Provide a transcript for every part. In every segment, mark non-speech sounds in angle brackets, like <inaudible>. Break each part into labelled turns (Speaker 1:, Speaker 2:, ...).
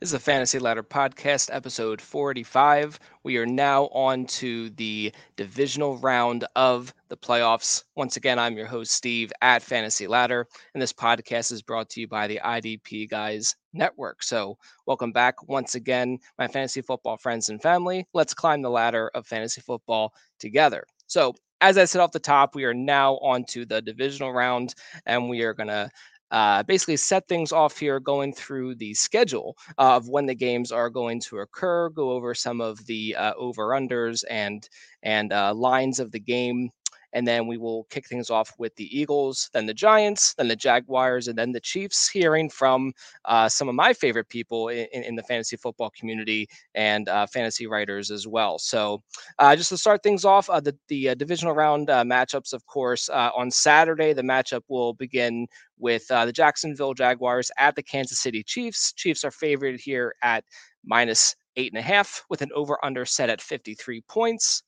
Speaker 1: This is a Fantasy Ladder Podcast, episode 45. We are now on to the divisional round of the playoffs. Once again, I'm your host, Steve, at Fantasy Ladder, and this podcast is brought to you by the IDP Guys Network. So, welcome back once again, my fantasy football friends and family. Let's climb the ladder of fantasy football together. So, as I said off the top, we are now on to the divisional round, and we are going to uh, basically set things off here going through the schedule of when the games are going to occur go over some of the uh, over unders and and uh, lines of the game and then we will kick things off with the Eagles, then the Giants, then the Jaguars, and then the Chiefs. Hearing from uh, some of my favorite people in, in, the fantasy football community and uh, fantasy writers as well. So, uh, just to start things off, uh, the the uh, divisional round uh, matchups, of course, on Saturday the matchup will begin with the Jacksonville Jaguars at the Kansas City Chiefs. Chiefs are favored here at minus eight and a half with an over under set at 53 points.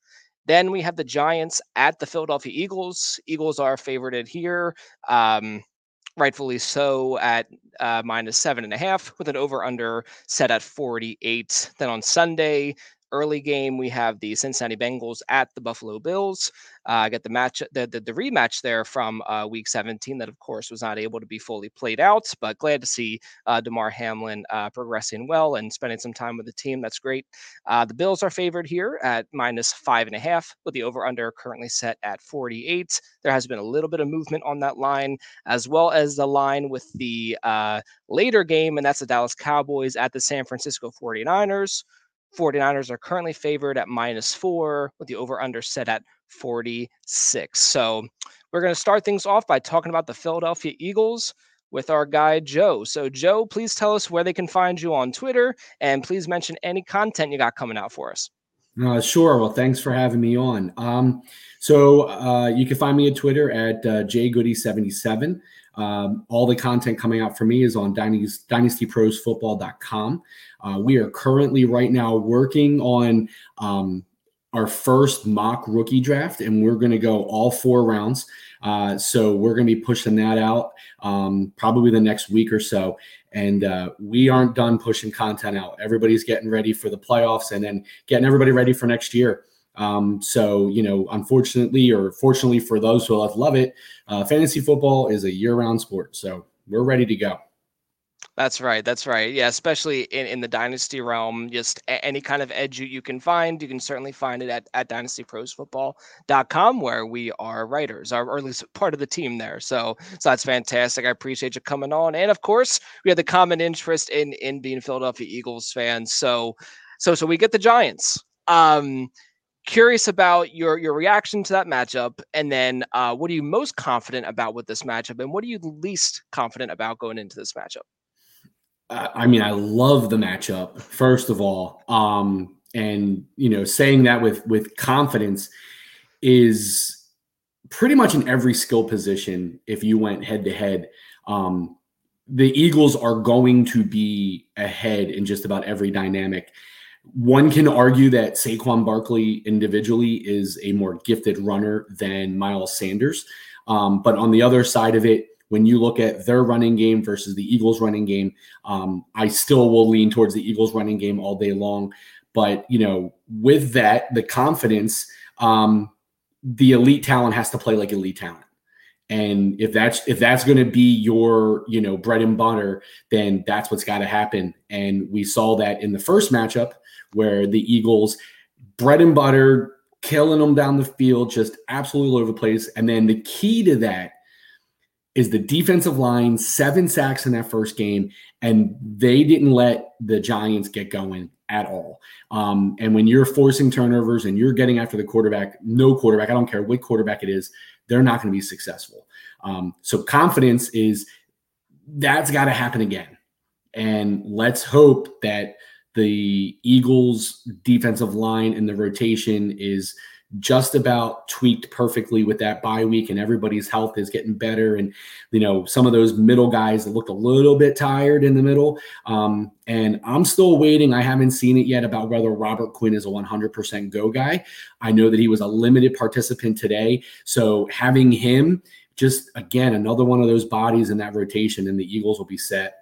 Speaker 1: Then we have the Giants at the Philadelphia Eagles. Eagles are favorited here, um, rightfully so, at uh, minus seven and a half, with an over under set at 48. Then on Sunday, early game, we have the Cincinnati Bengals at the Buffalo Bills. Uh, get the match, the, the, the rematch there from uh, Week 17. That of course was not able to be fully played out, but glad to see uh, Damar Hamlin uh, progressing well and spending some time with the team. That's great. Uh, the Bills are favored here at minus five and a half, with the over/under currently set at 48. There has been a little bit of movement on that line, as well as the line with the uh, later game, and that's the Dallas Cowboys at the San Francisco 49ers. 49ers are currently favored at minus four with the over under set at 46. So we're going to start things off by talking about the Philadelphia Eagles with our guy Joe. So, Joe, please tell us where they can find you on Twitter and please mention any content you got coming out for us.
Speaker 2: Uh, sure. Well, thanks for having me on. Um, so, uh, you can find me at Twitter at uh, jgoody77. Um, all the content coming out for me is on dynastyprosfootball.com. Uh, we are currently right now working on um, our first mock rookie draft, and we're going to go all four rounds. Uh, so we're going to be pushing that out um, probably the next week or so. And uh, we aren't done pushing content out. Everybody's getting ready for the playoffs and then getting everybody ready for next year. Um, so, you know, unfortunately or fortunately for those who love it, uh, fantasy football is a year round sport. So we're ready to go.
Speaker 1: That's right. That's right. Yeah, especially in, in the dynasty realm, just a- any kind of edge you, you can find, you can certainly find it at, at dynastyprosfootball.com where we are writers, or, or at least part of the team there. So, so that's fantastic. I appreciate you coming on. And of course, we have the common interest in in being Philadelphia Eagles fans. So, so so we get the Giants. Um curious about your your reaction to that matchup and then uh, what are you most confident about with this matchup and what are you least confident about going into this matchup
Speaker 2: I mean, I love the matchup, first of all. Um, and you know, saying that with with confidence is pretty much in every skill position. If you went head to head, um, the Eagles are going to be ahead in just about every dynamic. One can argue that Saquon Barkley individually is a more gifted runner than Miles Sanders. Um, but on the other side of it, when you look at their running game versus the Eagles running game, um, I still will lean towards the Eagles running game all day long. But you know, with that, the confidence, um, the elite talent has to play like elite talent. And if that's if that's going to be your you know bread and butter, then that's what's got to happen. And we saw that in the first matchup where the Eagles bread and butter killing them down the field, just absolutely all over the place. And then the key to that is the defensive line, seven sacks in that first game, and they didn't let the Giants get going at all. Um, and when you're forcing turnovers and you're getting after the quarterback, no quarterback, I don't care what quarterback it is, they're not going to be successful. Um, so confidence is that's got to happen again. And let's hope that the Eagles' defensive line and the rotation is – just about tweaked perfectly with that bye week and everybody's health is getting better. And you know some of those middle guys that looked a little bit tired in the middle. Um, and i'm still waiting. I haven't seen it yet about whether robert quinn is a 100% go guy. I know that he was a limited participant today. So having him just again another one of those bodies in that rotation and the eagles will be set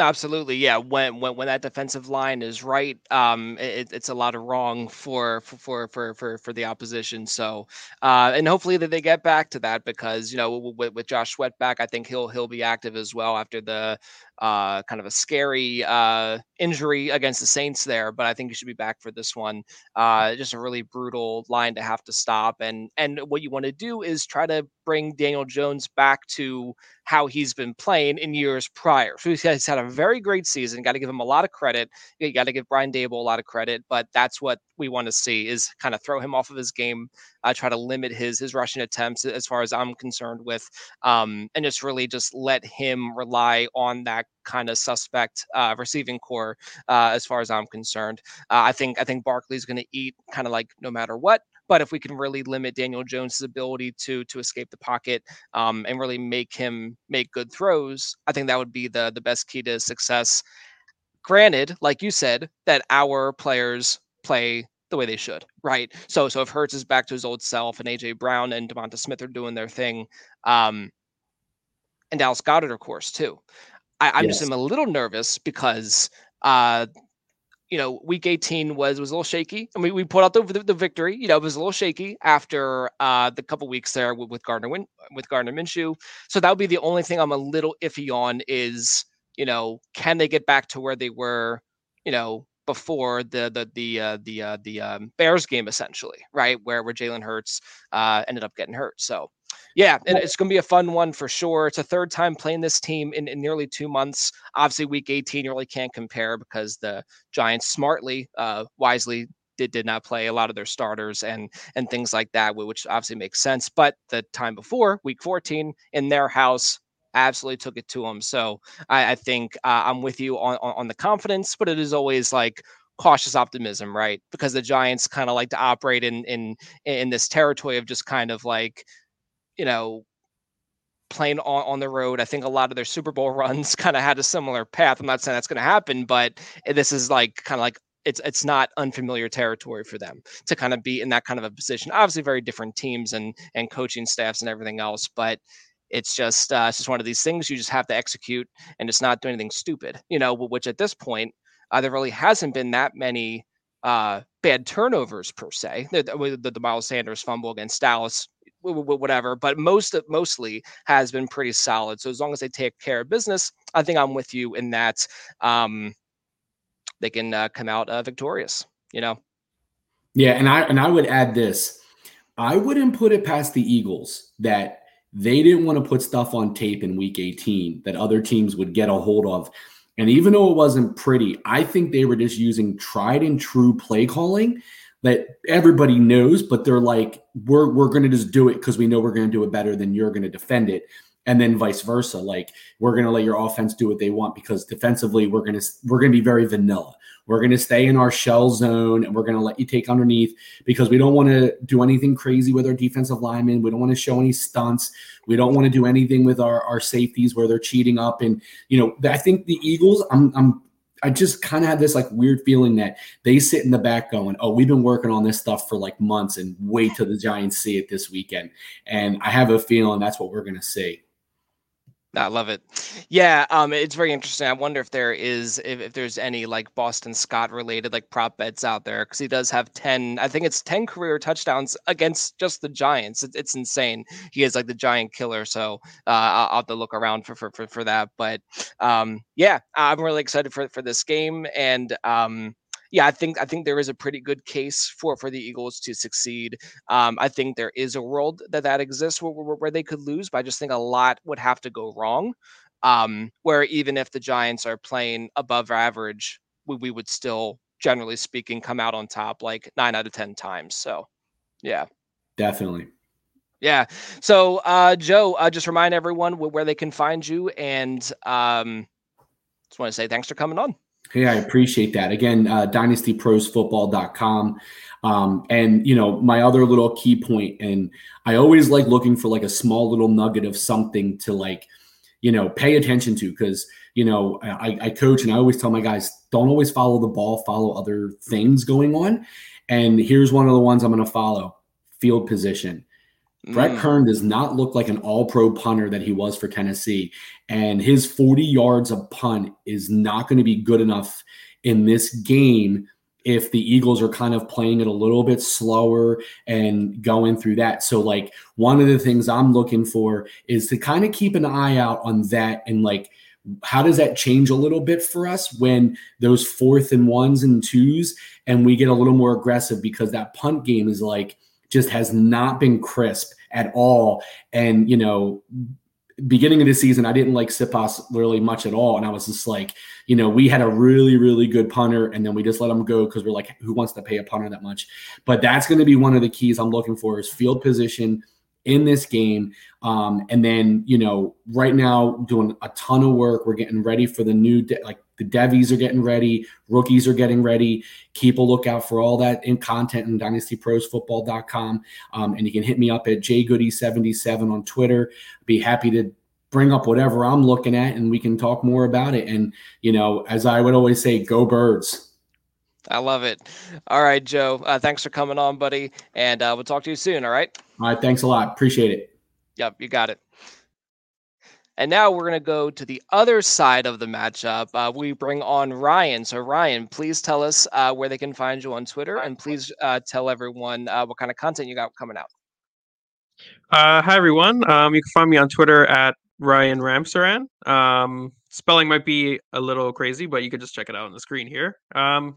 Speaker 1: Absolutely, yeah. When when when that defensive line is right, um, it, it's a lot of wrong for for for for for the opposition. So, uh, and hopefully that they get back to that because you know with, with Josh Sweat back, I think he'll he'll be active as well after the uh, kind of a scary uh, injury against the Saints there, but I think he should be back for this one. Uh, just a really brutal line to have to stop, and and what you want to do is try to bring Daniel Jones back to how he's been playing in years prior. So he's had a very great season. Got to give him a lot of credit. You got to give Brian Daboll a lot of credit, but that's what we want to see is kind of throw him off of his game, uh, try to limit his his rushing attempts as far as I'm concerned with, um, and just really just let him rely on that kind of suspect uh, receiving corps uh, as far as I'm concerned. Uh, I think I think Barkley's going to eat kind of like no matter what. But if we can really limit Daniel Jones's ability to to escape the pocket um, and really make him make good throws, I think that would be the the best key to success. Granted, like you said, that our players play the way they should, right? So so if Hurts is back to his old self and AJ Brown and Devonta Smith are doing their thing, um, and Dallas Goedert, of course, too. I, am yes. just I'm a little nervous because uh, you know, week 18 was was a little shaky. I mean, we put out the, the, the victory. You know, it was a little shaky after uh, the couple weeks there with, with Gardner Win, with Gardner Minshew. So that would be the only thing I'm a little iffy on is you know, can they get back to where they were, you know, before the the the uh, the uh, the um, Bears game essentially, right, where where Jalen Hurts uh, ended up getting hurt. So yeah, and it's going to be a fun one for sure. It's a third time playing this team in, in nearly two months. Obviously, week 18, you really can't compare because the Giants smartly, uh, wisely did, did not play a lot of their starters and and things like that, which obviously makes sense. But the time before, week 14, in their house, absolutely took it to them. So I, I think uh, I'm with you on, on, on the confidence, but it is always like cautious optimism, right? Because the Giants kind of like to operate in in in this territory of just kind of like you know, playing on, on the road. I think a lot of their Super Bowl <laughs> runs kind of had a similar path. I'm not saying that's going to happen, but this is like kind of like it's it's not unfamiliar territory for them to kind of be in that kind of a position. Obviously, very different teams and and coaching staffs and everything else, but it's just uh, it's just one of these things you just have to execute and just not do anything stupid, you know. Which at this point, uh, there really hasn't been that many uh, bad turnovers per se. The, the, the Miles Sanders fumble against Dallas whatever, but most of mostly has been pretty solid. So as long as they take care of business, I think I'm with you in that um, they can uh, come out uh, victorious. You know.
Speaker 2: Yeah, and I and I would add this. I wouldn't put it past the Eagles that they didn't want to put stuff on tape in week 18 that other teams would get a hold of. And even though it wasn't pretty, I think they were just using tried and true play calling that everybody knows, but they're like, we're we're going to just do it because we know we're going to do it better than you're going to defend it, and then vice versa. Like we're going to let your offense do what they want because defensively we're going to we're going to be very vanilla. We're going to stay in our shell zone and we're going to let you take underneath because we don't want to do anything crazy with our defensive linemen. We don't want to show any stunts. We don't want to do anything with our, our safeties where they're cheating up. And, you know, I think the Eagles, I'm, I'm I just kind of had this like weird feeling that they sit in the back going, "Oh, we've been working on this stuff for like months, and wait till the Giants see it this weekend." And I have a feeling that's what we're going to see.
Speaker 1: I love it. Yeah, um, it's very interesting. I wonder if there is if, if there's any like Boston Scott related like prop bets out there because he does have ten. I think it's ten career touchdowns against just the Giants. It, it's insane. He is like the giant killer. So uh, I'll, have to look around for for for, for that. But um, yeah, I'm really excited for for this game and um, yeah, I think I think there is a pretty good case for for the Eagles to succeed. Um, I think there is a world that that exists where, where, where, they could lose, but I just think a lot would have to go wrong. Um, where even if the Giants are playing above average, we, we would still, generally speaking, come out on top like nine out of ten times. So, yeah,
Speaker 2: definitely.
Speaker 1: Yeah. So, uh, Joe, uh, just remind everyone where they can find you, and um, just want to say thanks for coming on.
Speaker 2: Hey, I appreciate that. Again, uh, dynastyprosfootball.com. Um, and, you know, my other little key point, and I always like looking for like a small little nugget of something to like, you know, pay attention to because, you know, I, I coach and I always tell my guys, don't always follow the ball, follow other things going on. And here's one of the ones I'm going to follow field position. Mm. Brett Kern does not look like an all pro punter that he was for Tennessee. And his 40 yards of punt is not going to be good enough in this game if the Eagles are kind of playing it a little bit slower and going through that. So, like, one of the things I'm looking for is to kind of keep an eye out on that and, like, how does that change a little bit for us when those fourth and ones and twos and we get a little more aggressive because that punt game is like just has not been crisp at all. And, you know, beginning of the season, I didn't like Siposs really much at all. And I was just like, you know, we had a really, really good punter, and then we just let him go because we're like, who wants to pay a punter that much? But that's going to be one of the keys I'm looking for is field position in this game. Um, and then, you know, right now doing a ton of work. We're getting ready for the new, de- like the devies are getting ready, rookies are getting ready. Keep a lookout for all that in content in dynastyprosfootball.com. Um, and you can hit me up at jgoody77 on Twitter. Be happy to bring up whatever I'm looking at and we can talk more about it. And, you know, as I would always say, go birds.
Speaker 1: I love it. All right, Joe. Uh, thanks for coming on, buddy. And uh, we'll talk to you soon. All right.
Speaker 2: All right. Thanks a lot. Appreciate it.
Speaker 1: Yep. You got it. And now we're going to go to the other side of the matchup. Uh, we bring on Ryan. So, Ryan, please tell us uh, where they can find you on Twitter and please uh, tell everyone uh, what kind of content you got coming out.
Speaker 3: hi, everyone. Um, you can find me on Twitter at Ryan Ramsaran. Um, spelling might be a little crazy, but you can just check it out on the screen here. Um,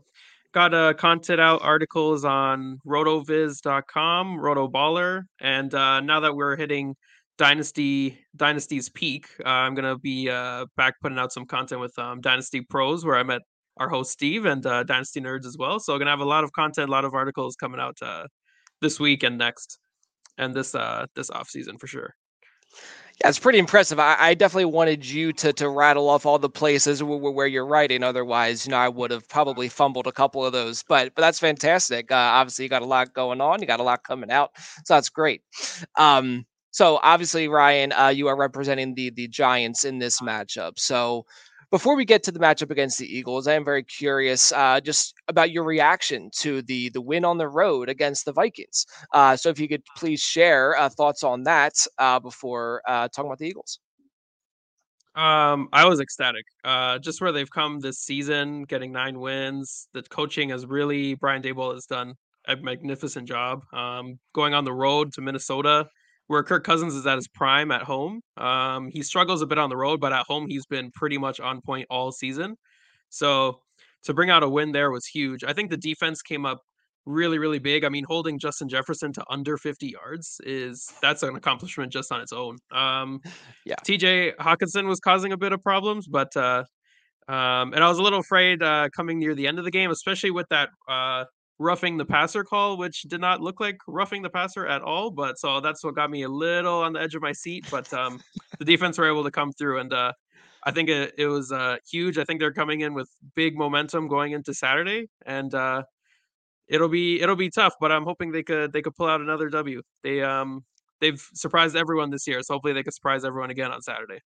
Speaker 3: got a content out articles on rotoviz.com, rotoballer, and uh, now that we're hitting Dynasty Dynasty's peak, uh, I'm gonna be uh, back putting out some content with um, Dynasty Pros, where I met our host Steve and uh, Dynasty Nerds as well. So I'm gonna have a lot of content, a lot of articles coming out uh, this week and next, and this uh, this off season for sure.
Speaker 1: Yeah, it's pretty impressive. I, I, definitely wanted you to to rattle off all the places where, where, you're writing. Otherwise, you know, I would have probably fumbled a couple of those. But but that's fantastic. Uh, obviously, you got a lot going on. You got a lot coming out, so that's great. Um, so obviously, Ryan, uh, you are representing the the Giants in this matchup. So before we get to the matchup against the Eagles, I am very curious uh, just about your reaction to the the win on the road against the Vikings. Uh, so if you could please share uh, thoughts on that uh, before uh, talking about the Eagles.
Speaker 3: Um, I was ecstatic. Just where they've come this season, getting nine wins. The coaching has really Brian Daboll has done a magnificent job. Um, going on the road to Minnesota, where Kirk Cousins is at his prime at home. Um, he struggles a bit on the road, but at home he's been pretty much on point all season. So to bring out a win there was huge. I think the defense came up really, really big. I mean, holding Justin Jefferson to under 50 yards is that's an accomplishment just on its own. Um, <laughs> yeah, TJ Hockenson was causing a bit of problems, but uh, um, and I was a little afraid uh, coming near the end of the game, especially with that uh, roughing the passer call, which did not look like roughing the passer at all. But so that's what got me a little on the edge of my seat. But um, the defense were able to come through, and uh, I think it, it was uh, huge. I think they're coming in with big momentum going into Saturday, and uh, it'll be it'll be tough. But I'm hoping they could they could pull out another W. They um they've surprised everyone this year, so hopefully they could surprise everyone again on Saturday.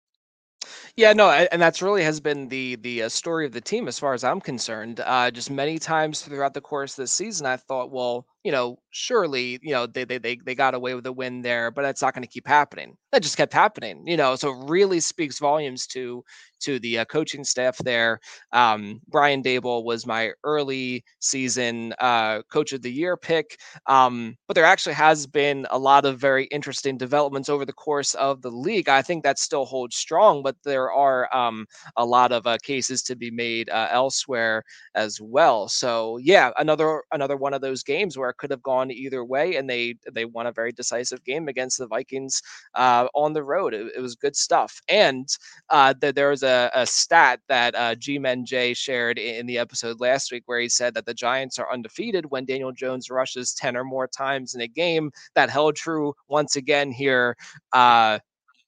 Speaker 1: Yeah, no, and that's really has been the the uh, story of the team as far as I'm concerned. Uh, just many times throughout the course of the season, I thought, well, you know, surely, you know, they they they, they got away with a win there, but that's not going to keep happening. That just kept happening, you know. So it really speaks volumes to to the uh, coaching staff there. Um, Brian Daboll was my early season uh, coach of the year pick, um, but there actually has been a lot of very interesting developments over the course of the league. I think that still holds strong, but there are um, a lot of uh, cases to be made uh, elsewhere as well. So yeah, another another one of those games where could have gone either way, and they they won a very decisive game against the Vikings uh, on the road. It, it, was good stuff, and uh, the, there was a, a stat that uh, G-Men J shared in the episode last week where he said that the Giants are undefeated when Daniel Jones rushes ten or more times in a game. That held true once again here. Uh,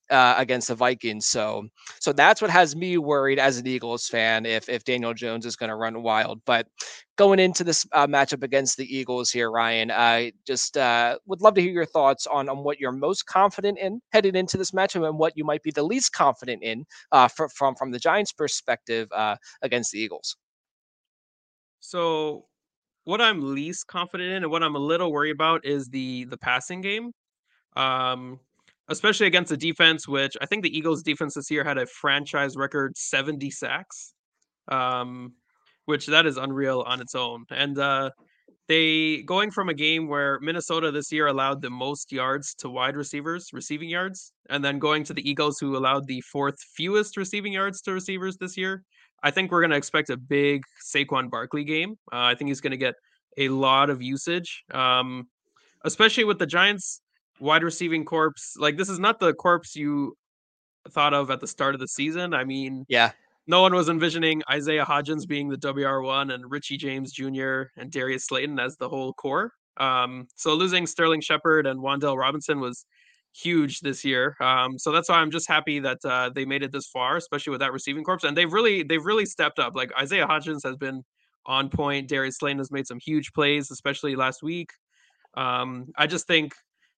Speaker 1: uh, against the Vikings. So so that's what has me worried as an Eagles fan if if Daniel Jones is going to run wild. But going into this uh, matchup against the Eagles here, Ryan, I just uh, would love to hear your thoughts on on what you're most confident in heading into this matchup and what you might be the least confident in uh, for, from from the Giants' perspective uh, against the Eagles.
Speaker 3: So what I'm least confident in and what I'm a little worried about is the the passing game. Um, especially against the defense, which I think the Eagles' defense this year had a franchise record 70 sacks, um, which that is unreal on its own. And uh, they going from a game where Minnesota this year allowed the most yards to wide receivers, receiving yards, and then going to the Eagles who allowed the fourth fewest receiving yards to receivers this year. I think we're going to expect a big Saquon Barkley game. Uh, I think he's going to get a lot of usage, um, especially with the Giants wide receiving corps. Like this is not the corps you thought of at the start of the season. I mean,
Speaker 1: yeah,
Speaker 3: no one was envisioning Isaiah Hodgins being the WR1 and Richie James Jr. and Darius Slayton as the whole corps. Um, so losing Sterling Shepard and Wan'Dale Robinson was huge this year. Um, so that's why I'm just happy that uh, they made it this far, especially with that receiving corps. And they've really they've really stepped up. Like Isaiah Hodgins has been on point. Darius Slayton has made some huge plays, especially last week. Um, I just think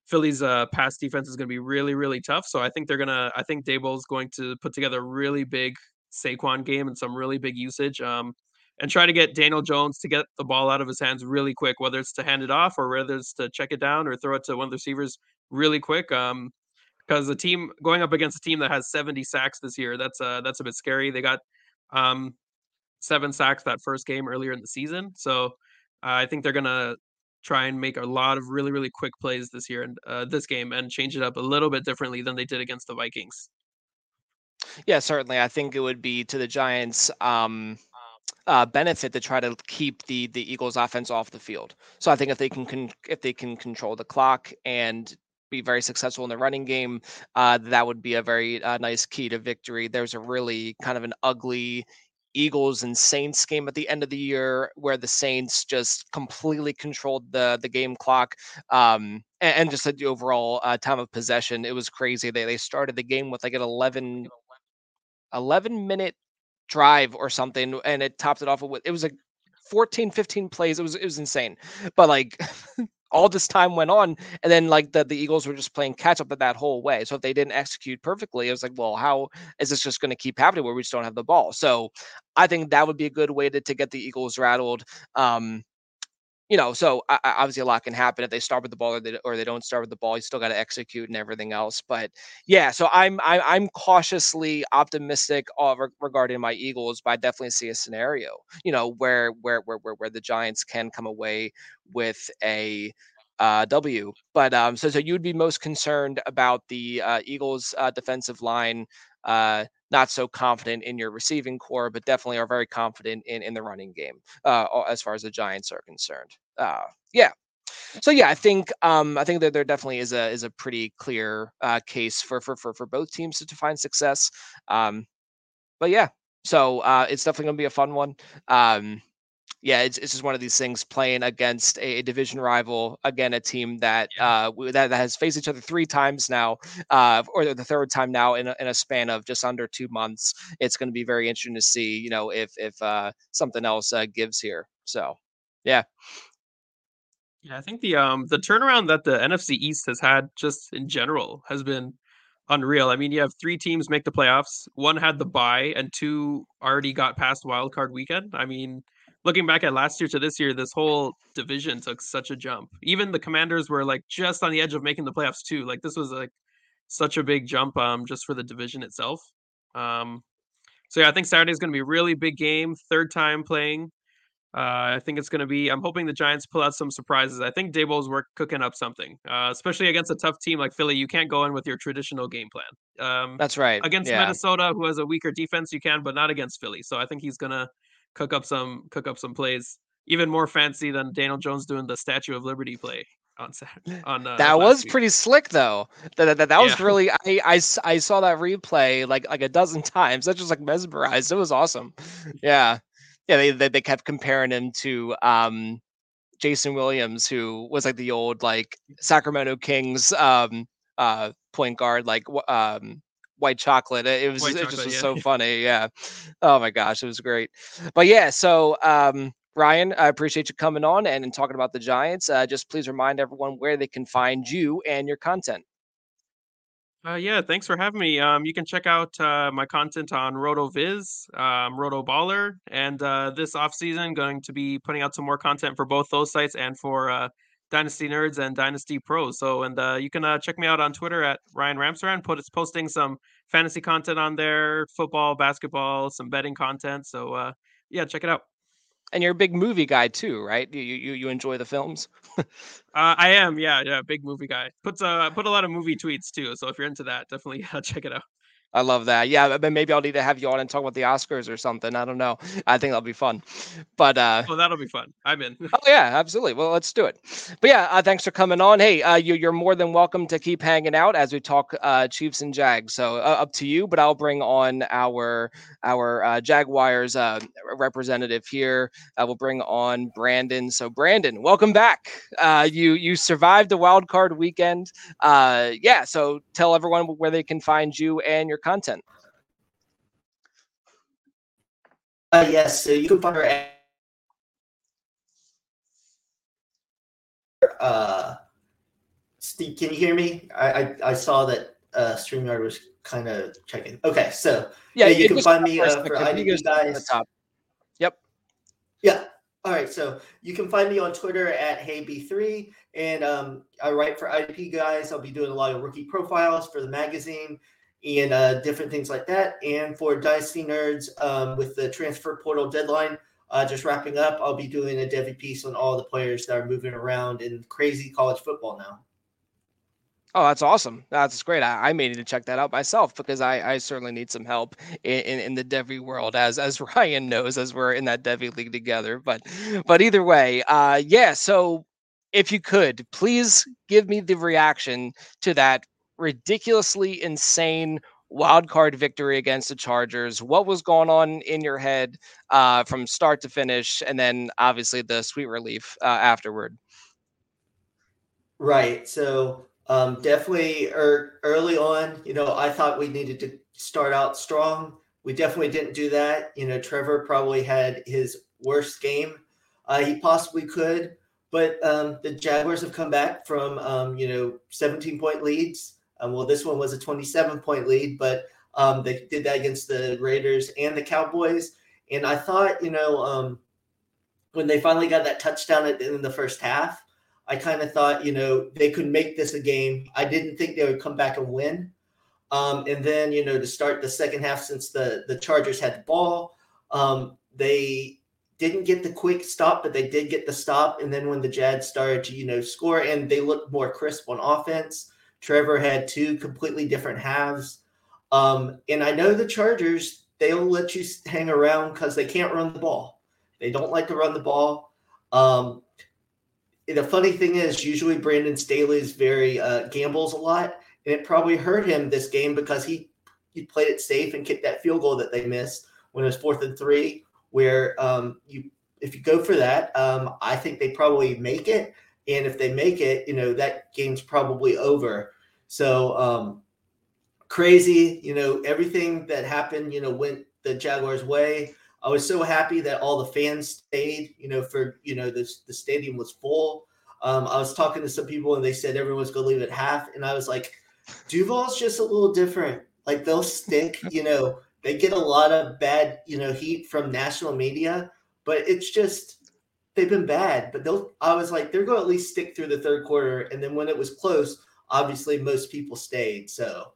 Speaker 3: Philly's uh, pass defense is going to be really, really tough. So I think they're gonna. I think Daboll's going to put together a really big Saquon game and some really big usage. Um, and try to get Daniel Jones to get the ball out of his hands really quick, whether it's to hand it off or whether it's to check it down or throw it to one of the receivers really quick. Um, because the team going up against a team that has 70 sacks this year, that's uh that's a bit scary. They got um seven sacks that first game earlier in the season, so uh, I think they're gonna try and make a lot of really really quick plays this year and uh, this game and change it up a little bit differently than they did against the Vikings.
Speaker 1: Yeah, certainly. I think it would be to the Giants' um, uh, benefit to try to keep the the Eagles' offense off the field. So I think if they can, con- if they can control the clock and be very successful in the running game, uh, that would be a very uh, nice key to victory. There's a really kind of an ugly Eagles and Saints game at the end of the year where the Saints just completely controlled the the game clock um, and, and, just the overall uh, time of possession. It was crazy. They they started the game with like an 11 11 minute drive or something and it topped it off with it was like 14 15 plays it was it was insane but like <laughs> all this time went on and then like the, the eagles were just playing catch up in that whole way. So if they didn't execute perfectly it was like well how is this just going to keep happening where we just don't have the ball? So i think that would be a good way to, to get the eagles rattled um you know, so obviously a lot can happen if they start with the ball or they, or they don't start with the ball. You still got to execute and everything else. But yeah, so I'm I, am i am cautiously optimistic regarding my Eagles, but I definitely see a scenario, you know, where where where where, where the Giants can come away with a uh, W. But um, so so you'd be most concerned about the uh, Eagles' uh, defensive line uh, not so confident in your receiving corps, but definitely are very confident in in the running game uh, as far as the Giants are concerned. Uh, yeah. So yeah, I think um, I think that there definitely is a is a pretty clear uh, case for for for for both teams to, find success. Um, but yeah, so uh, it's definitely to be a fun one. Um, yeah, it's, it's just one of these things playing against a, a division rival, again, a team that yeah. uh, that, that has faced each other three times now, uh, or the third time now in a, in a span of just under two months. It's going to be very interesting to see, you know, if if uh, something else uh, gives here. So, yeah.
Speaker 3: Yeah, I think the um the turnaround that the NFC East has had just in general has been unreal. I mean, you have three teams make the playoffs. One had the bye, and two already got past wild card weekend. I mean, looking back at last year to this year, this whole division took such a jump. Even the Commanders were like just on the edge of making the playoffs too. Like this was like such a big jump um just for the division itself. Um so yeah, I think Saturday is going to be a really big game, third time playing. Uh, I think it's going to be. I'm hoping the Giants pull out some surprises. I think Daboll's work cooking up something, uh, especially against a tough team like Philly. You can't go in with your traditional game plan.
Speaker 1: Um, That's right.
Speaker 3: Against
Speaker 1: yeah.
Speaker 3: Minnesota, who has a weaker defense, you can, but not against Philly. So I think he's gonna cook up some cook up some plays even more fancy than Daniel Jones doing the Statue of Liberty play on <laughs> on uh,
Speaker 1: that was week. pretty slick though. That that, that was yeah. really I, I I saw that replay like like a dozen <laughs> times. That just like mesmerized. It was awesome. Yeah. Yeah they they, they kept comparing him to um Jason Williams who was like the old like Sacramento Kings um uh point guard like um white chocolate. It was, it chocolate, just was yeah. so <laughs> funny. Yeah. Oh my gosh, it was great. But yeah, so um, Ryan, I appreciate you coming on and, and talking about the Giants. Uh, just please remind everyone where they can find you and your content.
Speaker 3: Uh, yeah, thanks for having me. Um, you can check out uh, my content on RotoViz, um, Roto Baller, and uh, this off season going to be putting out some more content for both those sites and for uh, Dynasty Nerds and Dynasty Pros. So, and uh, you can uh, check me out on Twitter at Ryan Ramsaran. Put it's posting some fantasy content on there, football, basketball, some betting content. So, uh, yeah, check it out.
Speaker 1: And you're a big movie guy too, right? You you you enjoy the films? <laughs>
Speaker 3: uh, I am, yeah, yeah, big movie guy. Puts uh put a lot of movie tweets too. So if you're into that, definitely <laughs> uh, check it out.
Speaker 1: I love that. Yeah, but maybe I'll need to have you on and talk about the Oscars or something. I don't know. I think that'll be fun. But uh
Speaker 3: Oh, that'll be fun. I'm in.
Speaker 1: oh yeah, absolutely. Well, let's do it. But yeah, uh, thanks for coming on. Hey, uh, you, you're more than welcome to keep hanging out as we talk uh, Chiefs and Jags. So uh, up to you. But I'll bring on our our uh, Jaguars uh, representative here. I will bring on Brandon. So Brandon, welcome back. Uh, you you survived the wild card weekend. Uh, yeah. So tell everyone where they can find you and your content.
Speaker 4: Uh, yes, so you can find her at uh, Steve, can you hear me? I I, I saw that uh, StreamYard was kind of checking. Okay, so yeah, yeah you can find me uh, for IDP guys.
Speaker 1: Yep.
Speaker 4: Yeah. All right, so you can find me on Twitter at HeyB3, and um, I write for IDP guys. I'll be doing a lot of rookie profiles for the magazine and uh, different things like that. And for Dynasty Nerds, um, with the transfer portal deadline uh, just wrapping up, I'll be doing a Devy piece on all the players that are moving around in crazy college football now.
Speaker 1: Oh, that's awesome. That's great. I, I may need to check that out myself because I, I certainly need some help in, in, in, the Devy world, as as <laughs> Ryan knows, as we're in that Devy league together. But but either way, uh, yeah. So if you could please give me the reaction to that ridiculously insane wild card victory against the Chargers. What was going on in your head uh, from start to finish, and then obviously the sweet relief uh, afterward?
Speaker 4: Right. So um, definitely er, early on, you know, I thought we needed to start out strong. We definitely didn't do that. You know, Trevor probably had his worst game uh, he possibly could. But um, the Jaguars have come back from, um, you know, 17 point leads um, well, this one was a 27 point lead, but um, they did that against the Raiders and the Cowboys. And I thought, you know, um, when they finally got that touchdown in the first half, I kind of thought, you know, they could make this a game. I didn't think they would come back and win. Um, and then, you know, to start the second half, since the the Chargers had the ball, um, they didn't get the quick stop, but they did get the stop. And then when the Jags started to, you know, score and they looked more crisp on offense, Trevor had two completely different halves. Um, and I know the Chargers, they'll let you hang around because they can't run the ball. They don't like to run the ball. Um, the funny thing is, usually Brandon Staley is very uh, gambles a lot, and it probably hurt him this game because he he played it safe and kicked that field goal that they missed when it was fourth and three. Where um, you if you go for that, um, I think they probably make it. And if they make it, you know, that game's probably over. So um, crazy, you know, everything that happened, you know, went the Jaguars' way. I was so happy that all the fans stayed, you know, for, you know, this, the stadium was full. Um, I was talking to some people and they said everyone was going to leave at half. And I was like, Duval's just a little different. Like they'll stick, <laughs> you know, they get a lot of bad, you know, heat from national media, but it's just they've been bad, but they'll. I was like, they're going to at least stick through the third quarter, and then when it was close, obviously most people stayed. So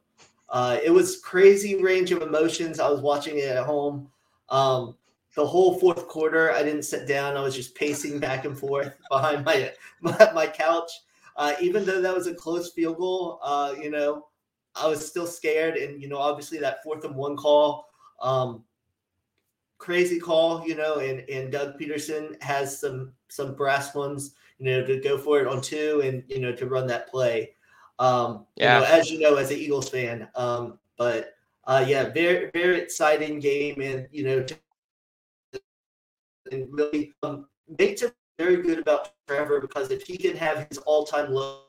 Speaker 4: uh, it was crazy range of emotions. I was watching it at home. Um, the whole fourth quarter, I didn't sit down. I was just pacing back and forth <laughs> behind my <laughs> my, my couch. Uh, even though that was a close field goal, uh, you know, I was still scared. And you know, obviously that fourth and one call. Um, crazy call, you know, and and Doug Pederson has some some brass ones, you know, to go for it on two and you know to run that play. Um, yeah, you know, as you know, as an Eagles fan, um, but uh, yeah, very very exciting game, and you know, and really um, makes it very good about Trevor because if he can have his all time low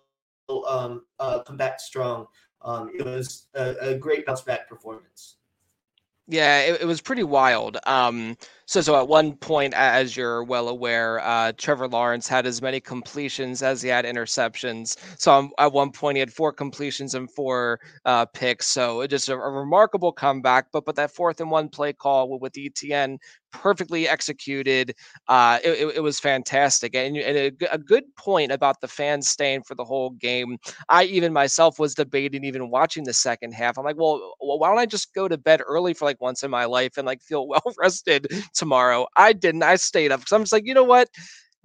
Speaker 4: um, uh, come back strong, um, it was a, a great bounce back performance.
Speaker 1: Yeah, it, it was pretty wild. Um, so, so at one point, as you're well aware, uh, Trevor Lawrence had as many completions as he had interceptions. So um, at one point, he had four completions and four uh, picks. So it just a, a, remarkable comeback. But but that fourth and one play call with ETN perfectly executed. Uh, it, it, was fantastic, and, and a, a, good point about the fans staying for the whole game. I even myself was debating even watching the second half. I'm like, well, well, why don't I just go to bed early for like once in my life and like feel <laughs> well rested tomorrow? I didn't. I stayed up because I'm just like, you know what?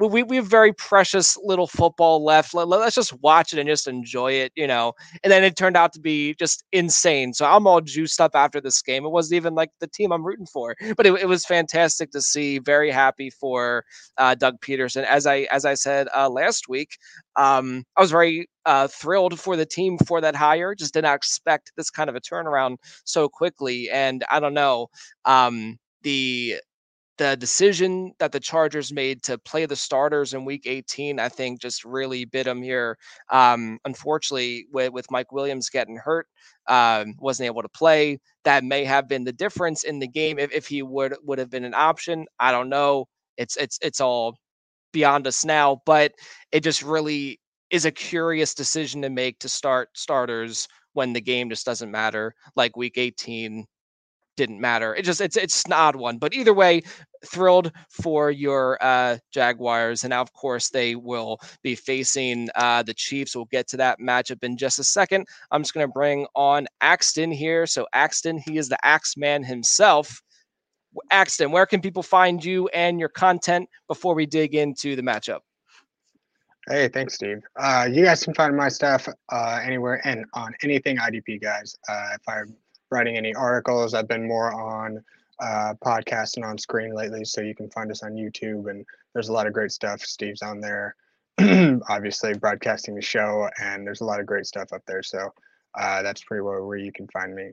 Speaker 1: We, we have very precious little football left. Let, us just watch it and just enjoy it, you know. And then it turned out to be just insane. So I'm all juiced up after this game. It wasn't even like the team I'm rooting for, but it, it was fantastic to see. Very happy for uh, Doug Pederson. As I as I said uh, last week, um, I was very uh, thrilled for the team for that hire. Just did not expect this kind of a turnaround so quickly. And I don't know. Um, the the decision that the Chargers made to play the starters in Week 18, I think, just really bit them here. Um, unfortunately, with, with Mike Williams getting hurt, um, wasn't able to play. That may have been the difference in the game. If, if he would would have been an option, I don't know. It's it's it's all beyond us now, but it just really is a curious decision to make to start starters when the game just doesn't matter. Like Week 18 didn't matter. It just it's it's an odd one, but either way, thrilled for your uh, Jaguars, and now of course they will be facing uh, the Chiefs. We'll get to that matchup in just a second. I'm just going to bring on Axton here. So Axton, he is the Axe Man himself. Axton, where can people find you and your content before we dig into the matchup?
Speaker 5: Hey, thanks, Steve. Uh, you guys can find my stuff uh, anywhere and on anything IDP, guys. Uh, if I'm writing any articles. I've been more on uh, podcasting on screen lately, so you can find us on YouTube, and there's a lot of great stuff. Steve's on there, <clears throat> obviously broadcasting the show, and there's a lot of great stuff up there. So uh, that's pretty well where you can find me.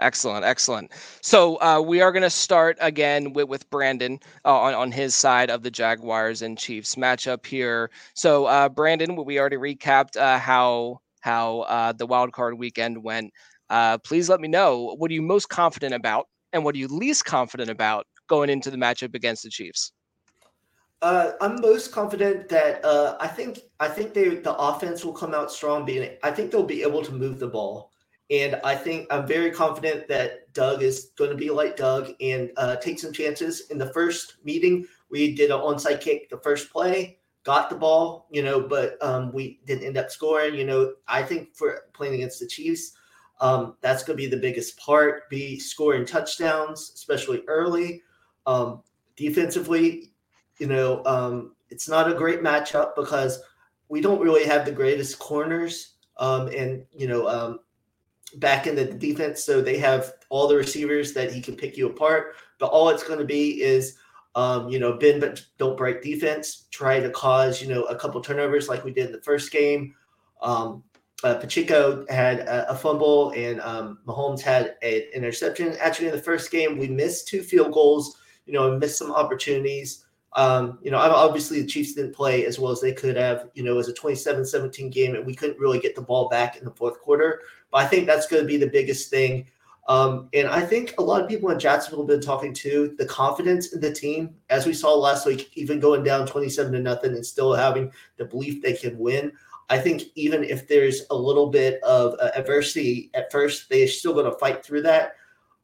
Speaker 1: Excellent, excellent. So uh, we are going to start again with, with Brandon uh, on on his side of the Jaguars and Chiefs matchup here. So uh, Brandon, we already recapped uh, how how uh, the wild card weekend went. Uh, please let me know what are you most confident about and what are you least confident about going into the matchup against the Chiefs?
Speaker 4: Uh, I'm most confident that uh, I think I think they the offense will come out strong. Being I think they'll be able to move the ball, and I think I'm very confident that Doug is going to be like Doug and uh, take some chances. In the first meeting, we did an onside kick the first play, got the ball, you know, but um, we didn't end up scoring. You know, I think for playing against the Chiefs, um, that's going to be the biggest part. Be scoring touchdowns, especially early. Um, defensively, you know, um, it's not a great matchup because we don't really have the greatest corners um, and you know um, back in the defense. So they have all the receivers that he can pick you apart. But all it's going to be is um, you know, bend but don't break defense. Try to cause you know a couple turnovers like we did in the first game. Um, uh, Pacheco had a, a fumble and um, Mahomes had an interception. Actually, in the first game, we missed two field goals. You know, and missed some opportunities. Um, you know, obviously the Chiefs didn't play as well as they could have. You know, it was a 27-17 game, and we couldn't really get the ball back in the fourth quarter. But I think that's going to be the biggest thing. Um, and I think a lot of people in Jacksonville have been talking to the confidence in the team, as we saw last week, even going down 27 to nothing and still having the belief they can win. I think even if there's a little bit of uh, adversity at first, they're still going to fight through that.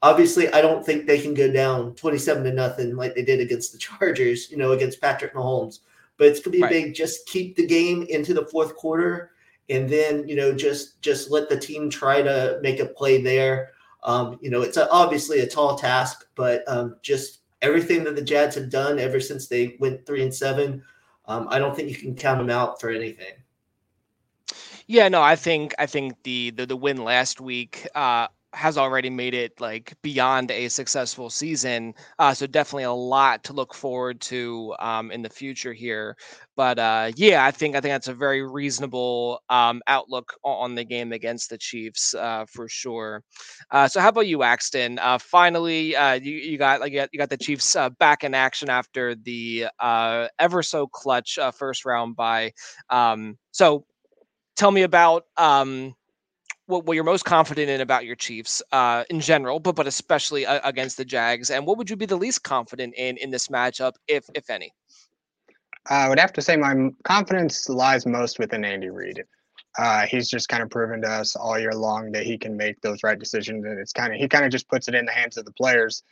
Speaker 4: Obviously, I don't think they can go down 27 to nothing like they did against the <laughs> Chargers, you know, against Patrick Mahomes. But it's going to be right. big. Just keep the game into the fourth quarter, and then you know, just just let the team try to make a play there. Um, you know, it's a, obviously a tall task, but um, just everything that the Jags have done ever since they went three and seven, um, I don't think you can count them out for anything.
Speaker 1: Yeah, no, I think I think the the, the win last week uh, has already made it like beyond a successful season. Uh, so definitely a lot to look forward to um, in the future here. But uh, yeah, I think I think that's a very reasonable um, outlook on the game against the Chiefs uh, for sure. Uh, so how about you, Axton? Uh, finally, uh, you you got like you got, you got the Chiefs back in action after the ever so clutch first round bye. Um, so tell me about um, what, what you're most confident in about your Chiefs uh, in general, but but especially uh, against the Jags, and what would you be the least confident in in this matchup, if if any?
Speaker 5: I would have to say my confidence lies most within Andy Reid. Uh, he's just kind of proven to us all year long that he can make those right decisions, and it's kind of he kind of just puts it in the hands of the players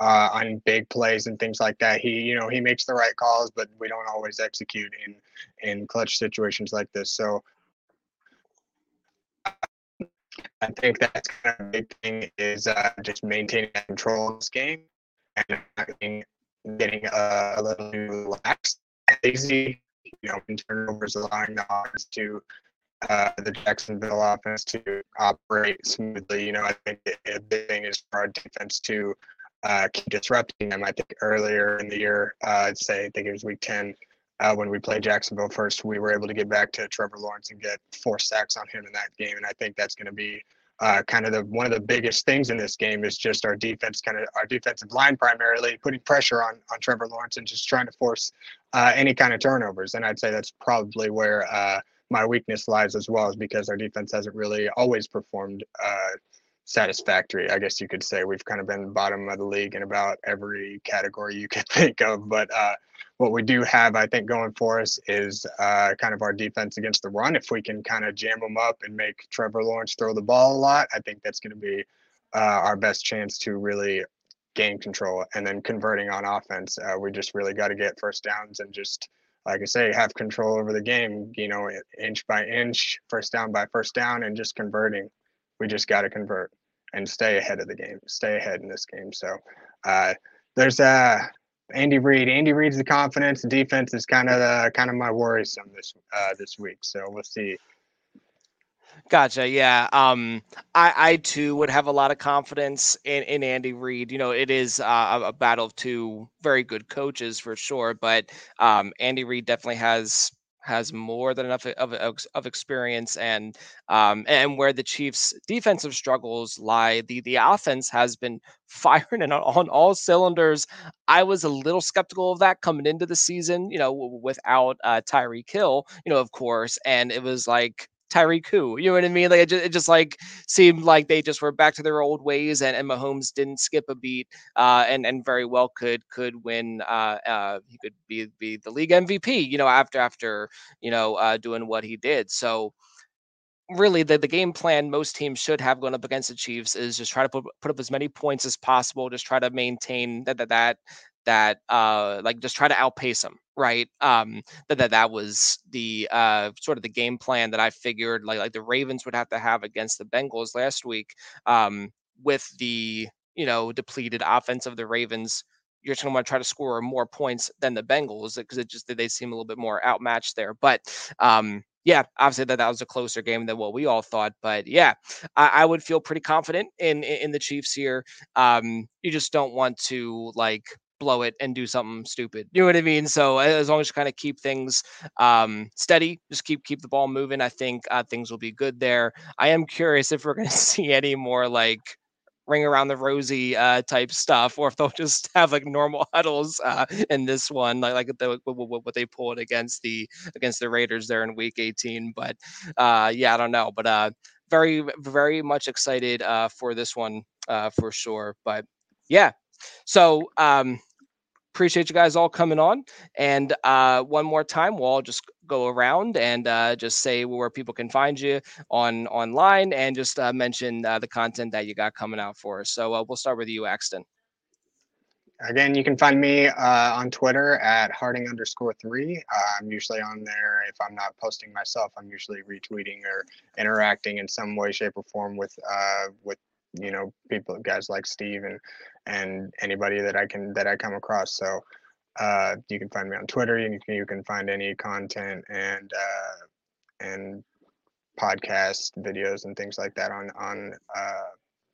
Speaker 5: uh, on big plays and things like that. He, you know, he makes the right calls, but we don't always execute in in clutch situations like this. So I think that's kind of a big thing is uh, just maintaining control of this game and getting uh, a little relaxed, easy, you know, in turnovers, allowing the offense to uh, the Jacksonville offense to operate smoothly. You know, I think a big thing is for our defense to uh, keep disrupting them. I think earlier in the year, uh, I'd say I think it was week ten. Uh, when we played Jacksonville first, we were able to get back to Trevor Lawrence and get four sacks on him in that game, and I think that's going to be uh, kind of the one of the biggest things in this game is just our defense, kind of our defensive line primarily putting pressure on on Trevor Lawrence and just trying to force uh, any kind of turnovers. And I'd say that's probably where uh, my weakness lies as well, is because our defense hasn't really always performed uh, satisfactory. I guess you could say we've kind of been bottom of the league in about every category you could <laughs> think of, but uh, what we do have, I think, going for us is uh, kind of our defense against the run. If we can kind of jam them up and make Trevor Lawrence throw the ball a lot, I think that's going to be uh, our best chance to really gain control. And then converting on offense, uh, we just really got to get first downs and just, like I say, have control over the game. You know, inch by inch, first down by first down, and just converting. We just got to convert and stay ahead of the game, stay ahead in this game. So uh, there's a uh, Andy Reid. Andy Reid's the confidence. The defense is kind of the kind of my worrisome this uh, this week. So we'll see.
Speaker 1: Gotcha. Yeah. Um, I, I too would have a lot of confidence in, in Andy Reid. You know, it is uh, a battle of two very good coaches for sure, but um, Andy Reid definitely has has more than enough of, of, of experience and um, and where the Chiefs defensive struggles lie the the offense has been <laughs> firing on, on all cylinders. I was a little skeptical of that coming into the season you know without uh, Tyreek Hill you know of course and it was like Tyreek who? You know what I mean? Like it just, it just like seemed like they just were back to their old ways, and, and Mahomes didn't skip a beat, uh, and and very well could could win. Uh, uh, he could be be the league MVP. You know, after after you know uh, doing what he did. So really the, the game plan most teams should have going up against the Chiefs is just try to put, put up as many points as possible, just try to maintain that that that that uh like just try to outpace them right um that that, that was the uh sort of the game plan that i figured like like the ravens would have to have against the bengals last week um with the you know depleted offense of the ravens you're going to want to try to score more points than the bengals because it just they seem a little bit more outmatched there but um yeah, obviously that, that was a closer game than what we all thought. But yeah, I, I would feel pretty confident in, in, in the Chiefs here. Um, you just don't want to like blow it and do something stupid. You know what I mean? So as long as you kind of keep things um, steady, just keep keep the ball moving, I think uh, things will be good there. I am curious if we're going <laughs> to see any more like ring around the rosy uh, type stuff, or if they'll just <laughs> have like normal <laughs> huddles uh, in this one, like like the, what, they pulled against the against the Raiders there in Week 18. But uh, yeah, I don't know, but uh, very very much excited uh, for this one uh, for sure. But yeah, so um, appreciate you guys all coming on. And uh, one more time, we'll all just go around and uh, just say where people can find you on online and just uh, mention uh, the content that you got coming out for. So uh, we'll start with you, Axton.
Speaker 5: Again, you can find me uh, on Twitter at Harding underscore three. I'm usually on there. If I'm not posting myself, I'm usually retweeting or interacting in some way, shape, or form with with you know people guys like steve and and anybody that i can that i come across. So uh, you can find me on twitter you can, you can find any content and uh, and podcast videos and things like that on on uh,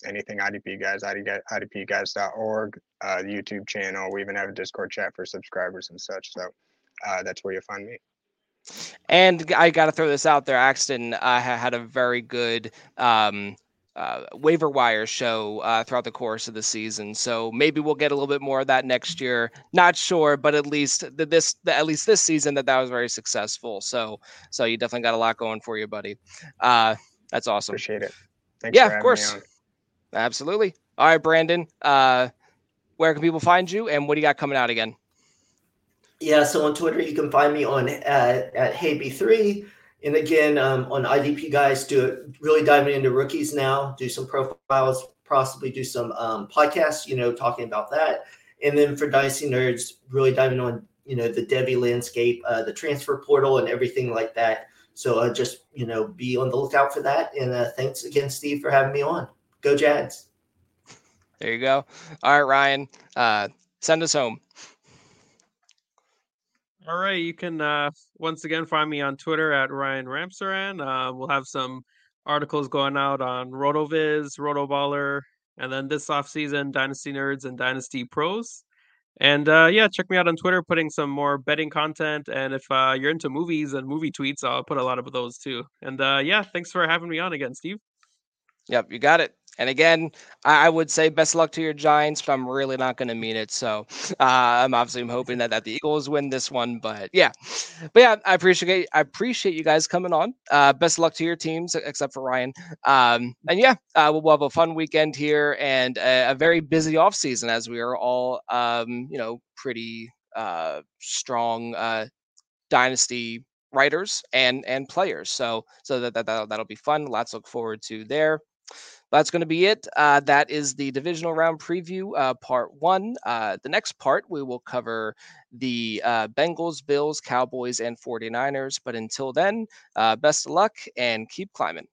Speaker 5: anything idp guys idpguys.org uh, youtube channel. We even have a discord chat for subscribers and such. So uh, that's where you'll find me.
Speaker 1: And I got to throw this out there. Axton uh, had a very good um, uh, waiver wire show uh, throughout the course of the season. So maybe we'll get a little bit more of that next year. Not sure, but at least the, this the, at least this season that that was very successful. So so you definitely got a lot going for you, buddy. Uh, that's awesome.
Speaker 5: Appreciate it. Thanks
Speaker 1: yeah, of course. Absolutely. All right, Brandon. Uh, where can people find you, and what do you got coming out again?
Speaker 4: Yeah, so on Twitter you can find me on uh, at HeyB3. And again, um, on IDP guys, do it really diving into rookies now, do some profiles possibly do some um, podcasts, you know, talking about that. And then for Dynasty Nerds, really diving on, you know, the Devy landscape, uh, the transfer portal, and everything like that. So uh, just, you know, be on the lookout for that. And uh, thanks again, Steve, for having me on. Go Jags.
Speaker 1: There you go. All right, Ryan, uh, send us home.
Speaker 3: All right, you can uh, once again find me on Twitter at Ryan Ramsaran. Uh, we'll have some articles going out on RotoViz, RotoBaller, and then this off season, Dynasty Nerds and Dynasty Pros. And uh, yeah, check me out on Twitter, putting some more betting content. And if uh, you're into movies and movie tweets, I'll put a lot of those too. And uh, yeah, thanks for having me on again, Steve.
Speaker 1: Yep, you got it. And again, I would say best luck to your Giants, but I'm really not going to mean it. So <laughs> uh, I'm obviously hoping that, that the Eagles win this one. But yeah, but yeah, I appreciate I appreciate you guys coming on. Uh, best luck to your teams, except for Ryan. Um, and yeah, uh, we'll, we'll, have a fun weekend here and a, a very busy off season as we are all um, you know pretty uh, strong uh, dynasty writers and and players. So so that, that that'll be fun. Lots to look forward to there that's going to be it. Uh, that is the divisional round preview, uh, part one. Uh, the next part, we will cover the uh, Bengals, Bills, Cowboys, and 49ers. But until then, uh, best of luck and keep climbing.